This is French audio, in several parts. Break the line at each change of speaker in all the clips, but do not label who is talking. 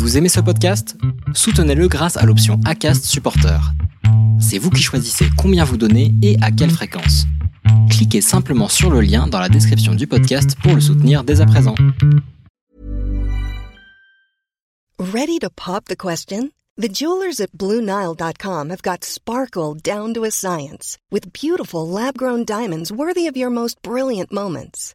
Vous aimez ce podcast? Soutenez-le grâce à l'option ACAST Supporter. C'est vous qui choisissez combien vous donnez et à quelle fréquence. Cliquez simplement sur le lien dans la description du podcast pour le soutenir dès à présent.
Ready to pop the question? The jewelers at BlueNile.com have got sparkle down to a science with beautiful lab-grown diamonds worthy of your most brilliant moments.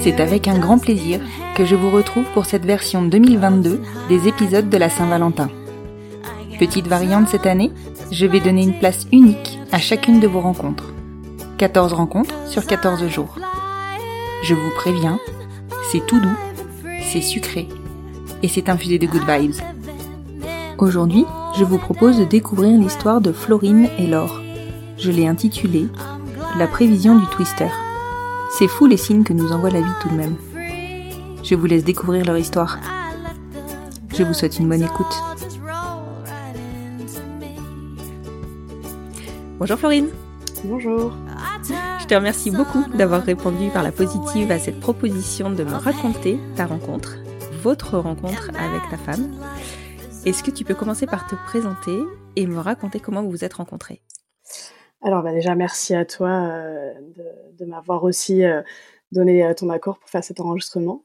C'est avec un grand plaisir que je vous retrouve pour cette version 2022 des épisodes de la Saint-Valentin. Petite variante cette année, je vais donner une place unique à chacune de vos rencontres. 14 rencontres sur 14 jours. Je vous préviens, c'est tout doux, c'est sucré et c'est infusé de good vibes. Aujourd'hui, je vous propose de découvrir l'histoire de Florine et Laure. Je l'ai intitulée La prévision du twister. C'est fou les signes que nous envoie la vie tout de même. Je vous laisse découvrir leur histoire. Je vous souhaite une bonne écoute. Bonjour Florine.
Bonjour.
Je te remercie beaucoup d'avoir répondu par la positive à cette proposition de me raconter ta rencontre, votre rencontre avec ta femme. Est-ce que tu peux commencer par te présenter et me raconter comment vous vous êtes rencontrés?
Alors bah déjà merci à toi euh, de, de m'avoir aussi euh, donné euh, ton accord pour faire cet enregistrement.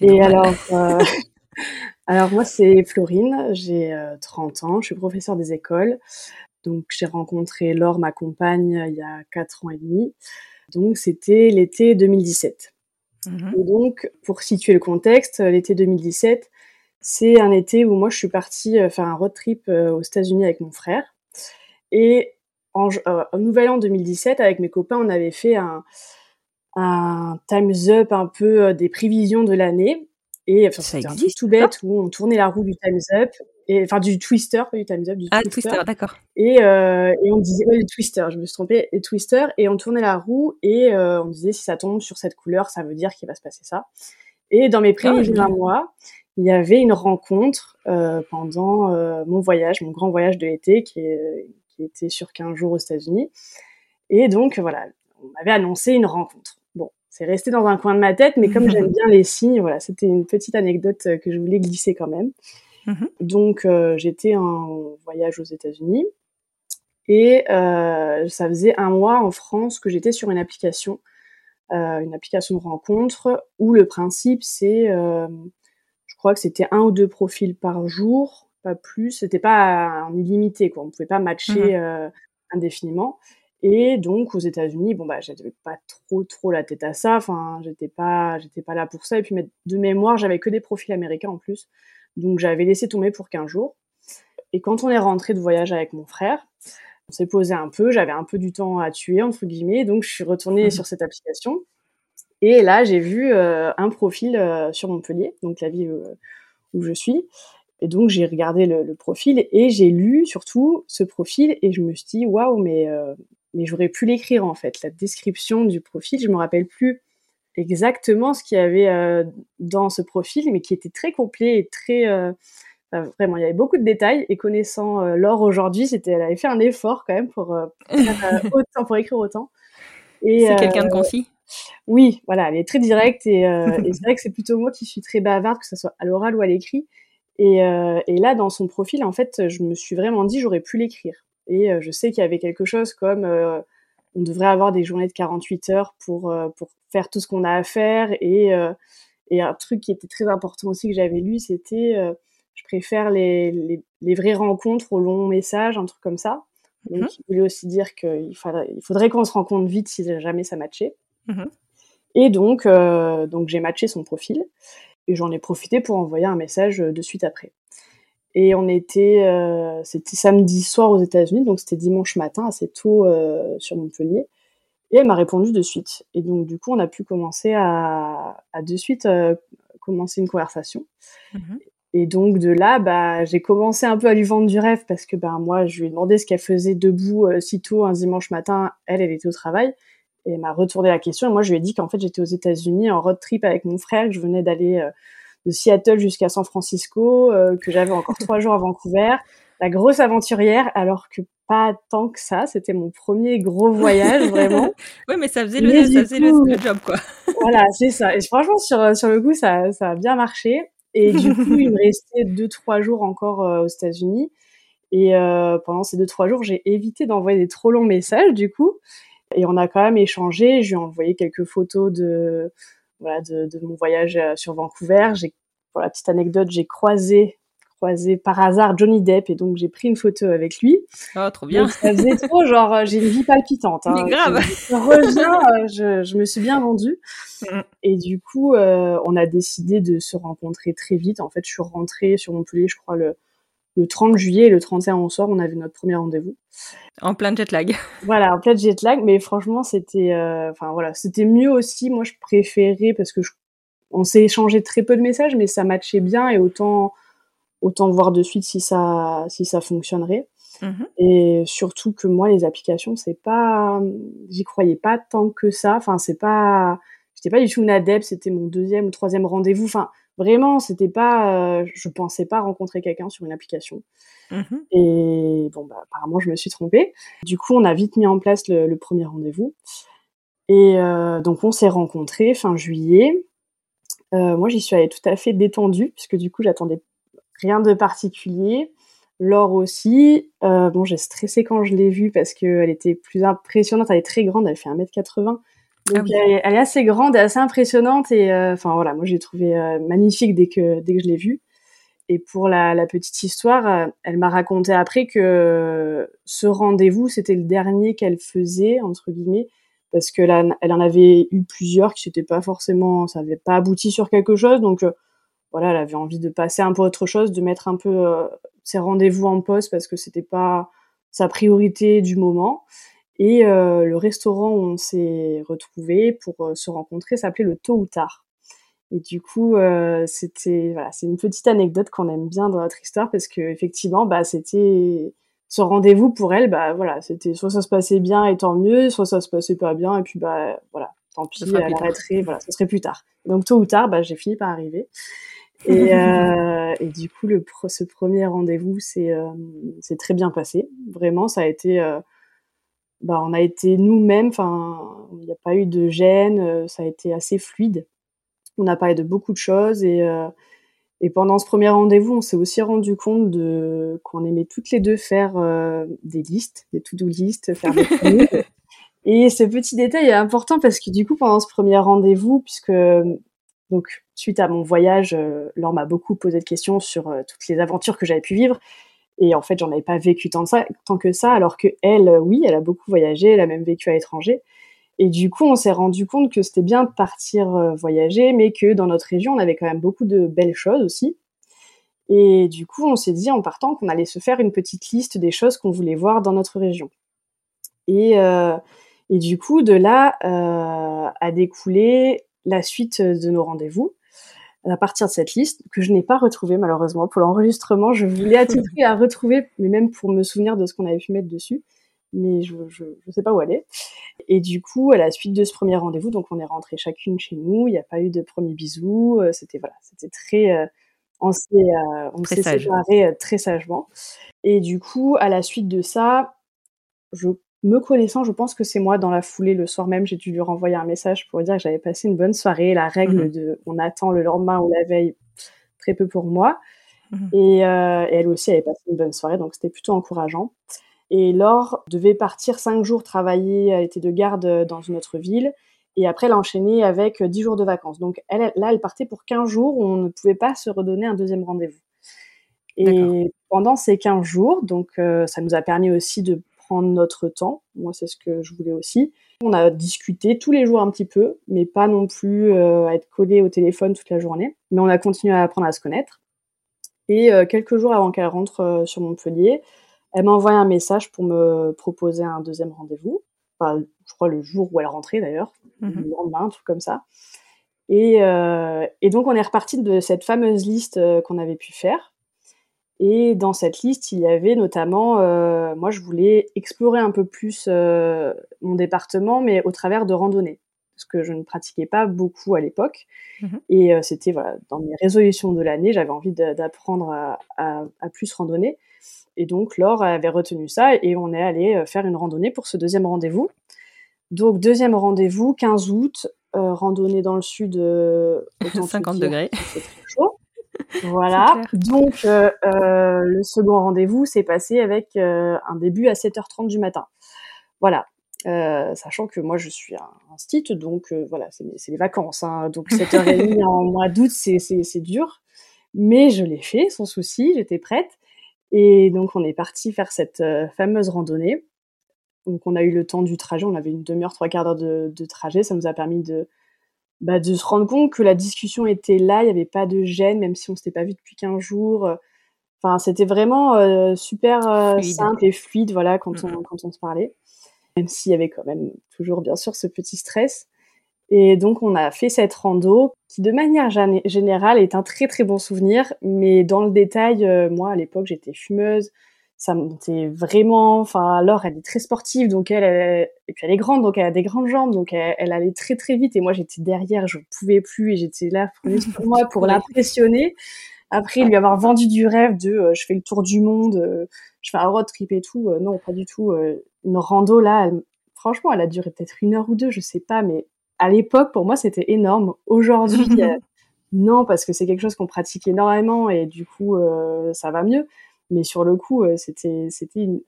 Et
normal.
alors, euh, alors moi c'est Florine, j'ai euh, 30 ans, je suis professeure des écoles. Donc j'ai rencontré Laure, ma compagne, il y a 4 ans et demi. Donc c'était l'été 2017.
Mhm.
Et donc, pour situer le contexte, l'été 2017, c'est un été où moi je suis partie euh, faire un road trip euh, aux États-Unis avec mon frère. Et en, euh, Nouvel An 2017, avec mes copains, on avait fait un, un times up un peu des prévisions de l'année. Et enfin, c'était un truc tout bête où on tournait la roue du times up, et, enfin du twister, pas du times up, du
Ah,
twister.
Twister, d'accord.
Et, euh, et on disait, ouais, le twister, je me suis trompée, le twister, et on tournait la roue, et euh, on disait, si ça tombe sur cette couleur, ça veut dire qu'il va se passer ça. Et dans mes prévisions
génial.
d'un mois, il y avait une rencontre euh, pendant euh, mon voyage, mon grand voyage de l'été, qui, est- qui était sur 15 jours aux États-Unis. Et donc, voilà, on m'avait annoncé une rencontre. Bon, c'est resté dans un coin de ma tête, mais comme j'aime bien les signes, voilà, c'était une petite anecdote euh, que je voulais glisser quand même.
Mhm.
Donc, euh, j'étais en voyage aux États-Unis et ça faisait un mois en France que j'étais sur une application, une application de rencontre où le principe c'est, je crois que c'était un ou deux profils par jour, pas plus. C'était pas en illimité quoi. On pouvait pas matcher euh, indéfiniment. Et donc aux États-Unis, bon bah j'avais pas trop trop la tête à ça. Enfin, j'étais pas j'étais pas là pour ça. Et puis de mémoire, j'avais que des profils américains en plus. Donc j'avais laissé tomber pour 15 jours. Et quand on est rentré de voyage avec mon frère, on s'est posé un peu, j'avais un peu du temps à tuer, entre guillemets, donc je suis retournée
Mhm.
sur cette application. Et là, j'ai vu euh, un profil euh, sur Montpellier, donc la ville euh, où je suis. Et donc, j'ai regardé le, le profil et j'ai lu surtout ce profil et je me suis dit, waouh, mais, euh, mais j'aurais pu l'écrire en fait. La description du profil, je me rappelle plus exactement ce qu'il y avait dans ce profil, mais qui était très complet et très. enfin, vraiment, il y avait beaucoup de détails. Et connaissant Laure aujourd'hui, c'était, elle avait fait un effort quand même pour, autant, pour écrire autant. Et,
C'est quelqu'un de concis
oui, voilà, elle est très directe et, euh, et c'est vrai que c'est plutôt moi qui suis très bavarde, que ce soit à l'oral ou à l'écrit. Et, euh, et là, dans son profil, en fait, je me suis vraiment dit j'aurais pu l'écrire. Et euh, je sais qu'il y avait quelque chose comme on devrait avoir des journées de 48 heures pour, pour faire tout ce qu'on a à faire. Et, et un truc qui était très important aussi que j'avais lu, c'était je préfère les, les, les vraies rencontres aux longs messages, un truc comme ça. Donc,
Mhm.
il voulait aussi dire qu'il faudrait, il faudrait qu'on se rencontre vite si jamais ça matchait.
Mhm.
Et donc, euh, donc j'ai matché son profil et j'en ai profité pour envoyer un message euh, de suite après. Et on était, c'était samedi soir aux États-Unis, donc c'était dimanche matin, assez tôt sur Montpellier. Et elle m'a répondu de suite. Et donc du coup, on a pu commencer à, à de suite commencer une conversation. Mmh et donc de là, bah, j'ai commencé un peu à lui vendre du rêve parce que ben moi, je lui ai demandé ce qu'elle faisait debout euh, si tôt un dimanche matin. Elle, elle était au travail et elle m'a retourné la question. Et moi, je lui ai dit qu'en fait, j'étais aux États-Unis en road trip avec mon frère, que je venais d'aller euh, de Seattle jusqu'à San Francisco, euh, que j'avais encore trois jours à Vancouver, la grosse aventurière, alors que pas tant que ça. C'était mon premier gros voyage, vraiment.
oui, mais ça faisait, le, ça faisait le, job, quoi.
voilà, c'est ça. Et franchement, sur, sur le coup, ça, ça a bien marché. Et du coup, il me restait deux, trois jours encore euh, aux États-Unis. Et euh, pendant ces deux, trois jours, j'ai évité d'envoyer des trop longs messages, du coup. Et on a quand même échangé. Je lui ai envoyé quelques photos de, voilà, de, de mon voyage euh, sur Vancouver. J'ai, pour la petite anecdote, j'ai croisé croisé par hasard Johnny Depp et donc j'ai pris une photo avec lui.
Oh, trop bien.
ça faisait trop, genre, euh, j'ai une vie palpitante. Hein.
Mais grave.
Je, reviens, euh, je, je, me suis bien vendue. Mm. Et du coup, euh, on a décidé de se rencontrer très vite. En fait, je suis rentrée sur Montpellier, je crois, le, le 30 juillet et le 31 au soir, on avait notre premier rendez-vous.
En plein jet lag.
Voilà, en plein jet lag, mais franchement, c'était, enfin voilà, c'était mieux aussi. Moi, je préférais parce que je, on s'est échangé très peu de messages, mais ça matchait bien et autant autant voir de suite si ça, si ça fonctionnerait. Mhm. Et surtout que moi, les applications, c'est pas, j'y croyais pas tant que ça. Enfin, c'est pas, j'étais pas du tout une adepte. C'était mon deuxième ou troisième rendez-vous. Enfin, vraiment, c'était pas, euh, je pensais pas rencontrer quelqu'un sur une application. Mhm. Et bon, bah, apparemment, je me suis trompée. Du coup, on a vite mis en place le, premier rendez-vous. Et euh, donc, on s'est rencontrés fin juillet. Euh, moi, j'y suis allée tout à fait détendue, puisque du coup, j'attendais rien de particulier. Laure aussi. Euh, bon, j'ai stressé quand je l'ai vue parce qu'elle était plus impressionnante. Elle est très grande, elle fait 1m80. Donc ah elle, est assez grande et assez impressionnante. Et euh, enfin voilà, moi j'ai trouvé euh, magnifique dès que, dès que je l'ai vue. Et pour la, la petite histoire, elle m'a raconté après que ce rendez-vous, c'était le dernier qu'elle faisait, entre guillemets, parce que là, elle en avait eu plusieurs qui n'étaient pas forcément, ça n'avait pas abouti sur quelque chose. Donc voilà, elle avait envie de passer un peu autre chose, de mettre un peu euh, ses rendez-vous en pause parce que c'était pas sa priorité du moment. Et euh, le restaurant où on s'est retrouvés pour euh, se rencontrer s'appelait le Tôt ou Tard. Et du coup, c'était voilà, c'est une petite anecdote qu'on aime bien dans notre histoire parce que effectivement, bah c'était ce rendez-vous pour elle, bah voilà, c'était soit ça se passait bien et tant mieux, soit ça se passait pas bien et puis bah voilà, tant pis, elle arrêterait, voilà, ce serait plus tard. Donc tôt ou tard, bah j'ai fini par arriver. Et, euh, et, du coup, le, ce premier rendez-vous c'est euh, très bien passé. Vraiment, ça a été, euh, bah, on a été nous-mêmes. Enfin, il n'y a pas eu de gêne. Euh, ça a été assez fluide. On a parlé de beaucoup de choses et, euh, et pendant ce premier rendez-vous, on s'est aussi rendu compte de qu'on aimait toutes les deux faire des listes, des to-do listes, faire des Et ce petit détail est important parce que du coup, pendant ce premier rendez-vous, puisque donc, suite à mon voyage, euh, Laure m'a beaucoup posé de questions sur euh, toutes les aventures que j'avais pu vivre. Et en fait, j'en avais pas vécu tant, que ça, alors que elle, euh, oui, elle a beaucoup voyagé, elle a même vécu à l'étranger. Et du coup, on s'est rendu compte que c'était bien de partir voyager, mais que dans notre région, on avait quand même beaucoup de belles choses aussi. Et du coup, on s'est dit en partant qu'on allait se faire une petite liste des choses qu'on voulait voir dans notre région. Et, et du coup, de là a découlé la suite euh, de nos rendez-vous à partir de cette liste que je n'ai pas retrouvée malheureusement pour l'enregistrement. Je voulais à tout prix à retrouver, mais même pour me souvenir de ce qu'on avait pu mettre dessus, mais je ne sais pas où aller. Et du coup, à la suite de ce premier rendez-vous, donc on est rentré chacune chez nous. Il n'y a pas eu de premier bisou. Euh, c'était voilà, c'était très euh, on s'est on s'est séparés très sagement. Et du coup, à la suite de ça, je me connaissant, je pense que c'est moi dans la foulée le soir même, j'ai dû lui renvoyer un message pour dire que j'avais passé une bonne soirée. La règle mmh de on attend le lendemain ou la veille, très peu pour moi. Mmh euh, et, elle aussi avait passé une bonne soirée, donc c'était plutôt encourageant. Et Laure devait partir cinq jours travailler, elle était de garde dans une autre ville. Et après, elle enchaînait avec dix jours de vacances. Donc elle, là, elle partait pour 15 jours où on ne pouvait pas se redonner un deuxième rendez-vous. Et pendant ces 15 jours, donc euh, ça nous a permis aussi de prendre notre temps. Moi, c'est ce que je voulais aussi. On a discuté tous les jours un petit peu, mais pas non plus euh, à être collé au téléphone toute la journée. Mais on a continué à apprendre à se connaître. Et quelques jours avant qu'elle rentre sur Montpellier, elle m'a envoyé un message pour me proposer un deuxième rendez-vous. Enfin, je crois le jour où elle rentrait d'ailleurs, mmh le lendemain, un truc comme ça. Et, et, donc on est reparti de cette fameuse liste qu'on avait pu faire. Et dans cette liste, il y avait notamment, euh, moi je voulais explorer un peu plus euh, mon département, mais au travers de randonnées, parce que je ne pratiquais pas beaucoup à l'époque. Mmh et euh, c'était voilà, dans mes résolutions de l'année, j'avais envie d'apprendre à, à, à, plus randonner. Et donc Laure avait retenu ça et on est allé faire une randonnée pour ce deuxième rendez-vous. Donc deuxième rendez-vous, 15 août, randonnée dans le sud.
50 degrés.
C'est très chaud. Voilà. Donc, euh, euh, le second rendez-vous s'est passé avec euh, un début à 7h30 du matin. Voilà. sachant que moi, je suis un, un donc voilà, c'est les vacances. Hein, donc, 7h30 en mois d'août, c'est dur. Mais je l'ai fait sans souci, j'étais prête. Et donc, on est parti faire cette fameuse randonnée. Donc, on a eu le temps du trajet. On avait une demi-heure, trois quarts d'heure de, de trajet. Ça nous a permis de, bah, de se rendre compte que la discussion était là, il n'y avait pas de gêne, même si on s'était pas vu depuis 15 jours. Enfin, c'était vraiment euh, super euh, simple et fluide, voilà, quand on, quand on se parlait. Même s'il y avait quand même toujours, bien sûr, ce petit stress. Et donc, on a fait cette rando qui, de manière générale, est un très très bon souvenir. Mais dans le détail, euh, moi, à l'époque, j'étais fumeuse ça montait vraiment. Enfin, Laure, elle est très sportive, donc elle, et puis elle est grande, donc elle a des grandes jambes, donc elle, allait très très vite. Et moi, j'étais derrière, je pouvais plus, et j'étais là pour moi pour l'impressionner. Après, lui avoir vendu du rêve de euh, je fais le tour du monde, euh, je fais un road trip et tout. Euh, non, pas du tout. une rando là, franchement, elle a duré peut-être une heure ou deux, je sais pas, mais à l'époque, pour moi, c'était énorme. Aujourd'hui, non, parce que c'est quelque chose qu'on pratique énormément et du coup, ça va mieux. Mais sur le coup, euh, c'était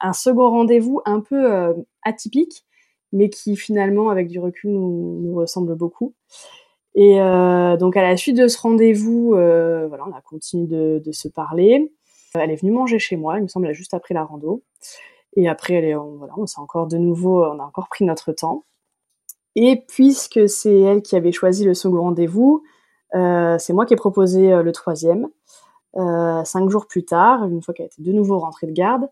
un second rendez-vous un peu euh, atypique, mais qui finalement, avec du recul, nous, ressemble beaucoup. Et euh, donc à la suite de ce rendez-vous, voilà, on a continué de, se parler. Elle est venue manger chez moi, il me semble, juste après la rando. Et après, on, voilà, on s'est encore de nouveau, on a encore pris notre temps. Et puisque c'est elle qui avait choisi le second rendez-vous, c'est moi qui ai proposé le troisième. Euh, cinq jours plus tard, une fois qu'elle était de nouveau rentrée de garde,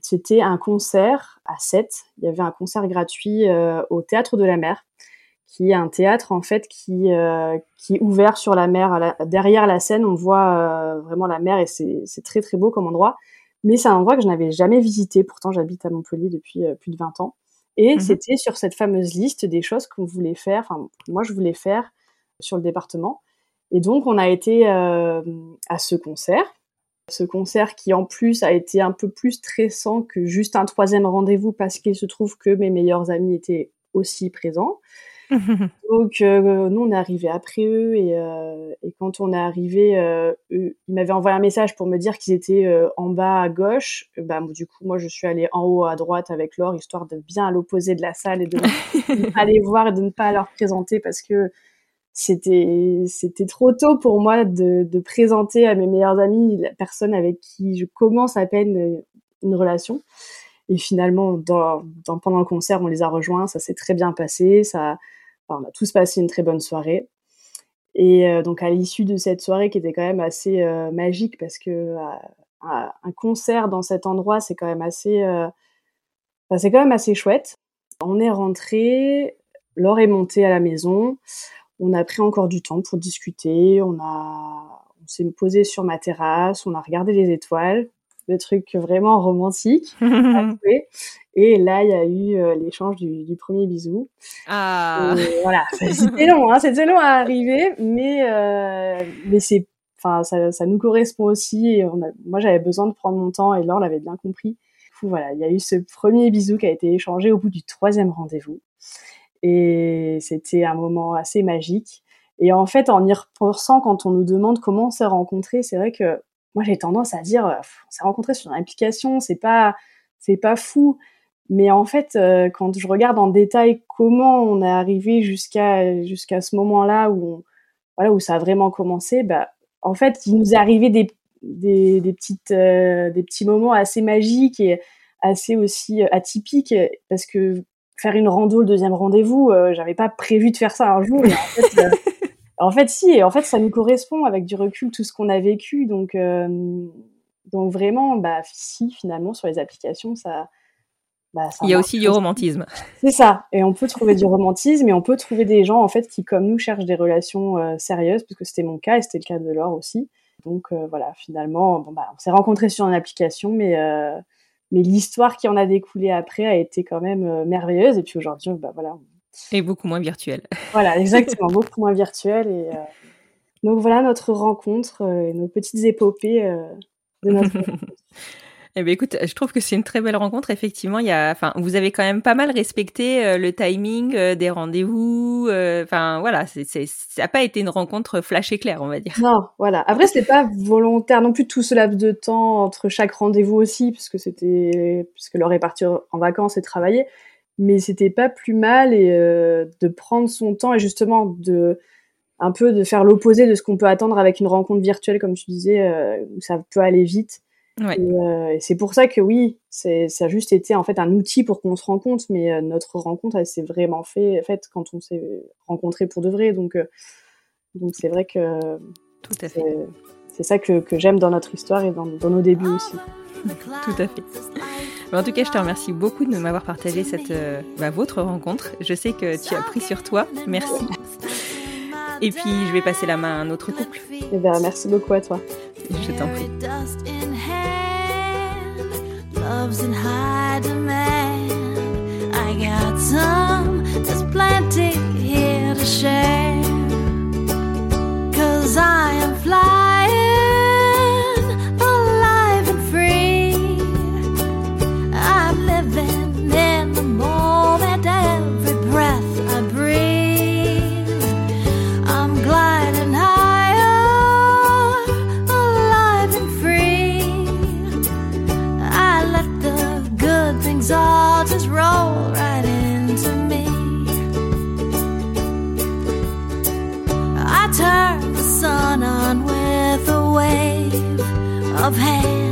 c'était un concert à 7. Il y avait un concert gratuit euh, au Théâtre de la Mer, qui est un théâtre en fait qui, euh, qui est ouvert sur la mer. derrière la scène, on voit vraiment la mer et c'est très très beau comme endroit. Mais c'est un endroit que je n'avais jamais visité. Pourtant, j'habite à Montpellier depuis plus de 20 ans. Et mmh c'était sur cette fameuse liste des choses qu'on voulait faire, enfin moi je voulais faire sur le département. Et donc, on a été euh, à ce concert. Ce concert qui, en plus, a été un peu plus stressant que juste un troisième rendez-vous parce qu'il se trouve que mes meilleurs amis étaient aussi présents. donc, euh, nous, on est arrivé après eux et, euh, et, quand on est arrivé, eux, ils m'avaient envoyé un message pour me dire qu'ils étaient en bas à gauche. Bah, du coup, moi, je suis allée en haut à droite avec Laure, histoire de bien à l'opposé de la salle et de ne pas les voir et de ne pas leur présenter parce que c'était c'était trop tôt pour moi de, présenter à mes meilleurs amis la personne avec qui je commence à peine une relation. Et finalement, pendant le concert, on les a rejoints, ça s'est très bien passé, ça, on a tous passé une très bonne soirée. Et euh, donc à l'issue de cette soirée qui était quand même assez euh, magique parce que euh, un concert dans cet endroit, c'est quand même assez, c'est quand même assez chouette. On est rentré, Laure est montée à la maison. On a pris encore du temps pour discuter. On a, on s'est posé sur ma terrasse. On a regardé les étoiles. Le truc vraiment romantique. et là, il y a eu euh, l'échange du, du, premier bisou.
Ah.
voilà, c'était long, hein, c'était long à arriver, mais euh, mais c'est, enfin, ça, ça, nous correspond aussi. Et on a, moi, j'avais besoin de prendre mon temps, et Laure l'avait bien compris. Du coup, voilà, il y a eu ce premier bisou qui a été échangé au bout du troisième rendez-vous. Et c'était un moment assez magique. Et en fait, en y repensant, quand on nous demande comment on s'est rencontrés, c'est vrai que moi j'ai tendance à dire, on s'est rencontrés sur une application, c'est pas, c'est pas fou. Mais en fait, euh, quand je regarde en détail comment on est arrivé jusqu'à jusqu'à ce moment-là où voilà où ça a vraiment commencé, bah en fait, il nous est arrivé des des, des petites euh, des petits moments assez magiques et assez aussi atypiques parce que faire une rando le deuxième rendez-vous, euh, j'avais pas prévu de faire ça un jour. en fait, euh, En fait, si, en fait, ça nous correspond avec du recul tout ce qu'on a vécu, donc donc vraiment, bah si finalement sur les applications, ça.
Bah, Il y a aussi du romantisme.
C'est ça. Et on peut trouver du romantisme et on peut trouver des gens en fait qui, comme nous, cherchent des relations sérieuses, parce que c'était mon cas et c'était le cas de Laure aussi. Donc voilà, finalement, bon, bah, on s'est rencontrés sur une application, mais mais l'histoire qui en a découlé après a été quand même euh, merveilleuse. Et puis aujourd'hui, bah voilà.
Et beaucoup moins virtuelle.
Voilà, exactement, beaucoup moins virtuelle. Et euh, donc voilà notre rencontre, euh, nos petites épopées de notre.
Eh bien, écoute, je trouve que c'est une très belle rencontre. Effectivement, il y a, enfin, vous avez quand même pas mal respecté euh, le timing euh, des rendez-vous. Euh, enfin, voilà, ça n'a pas été une rencontre flash éclair, on va dire.
Non, voilà. Après, c'était pas volontaire non plus tout ce laps de temps entre chaque rendez-vous aussi, puisque c'était, puisque Laure est en vacances et travailler. Mais c'était pas plus mal de prendre son temps et justement de un peu de faire l'opposé de ce qu'on peut attendre avec une rencontre virtuelle, comme tu disais, où ça peut aller vite euh, et, c'est pour ça que oui, c'est, ça a juste été en fait un outil pour qu'on se rencontre, mais euh, notre rencontre, elle s'est vraiment fait, fait quand on s'est rencontrés pour de vrai. Donc, euh, donc c'est vrai que
Tout à fait.
c'est, ça que, que, j'aime dans notre histoire et dans, dans nos débuts aussi.
Tout à fait. en tout cas, je te remercie beaucoup de m'avoir partagé cette, bah, votre rencontre. Je sais que tu as pris sur toi. Merci. Et puis, je vais passer la main à un autre couple.
Eh ben, merci beaucoup à toi.
Je t'en prie.
Love's in high demand. Of hand.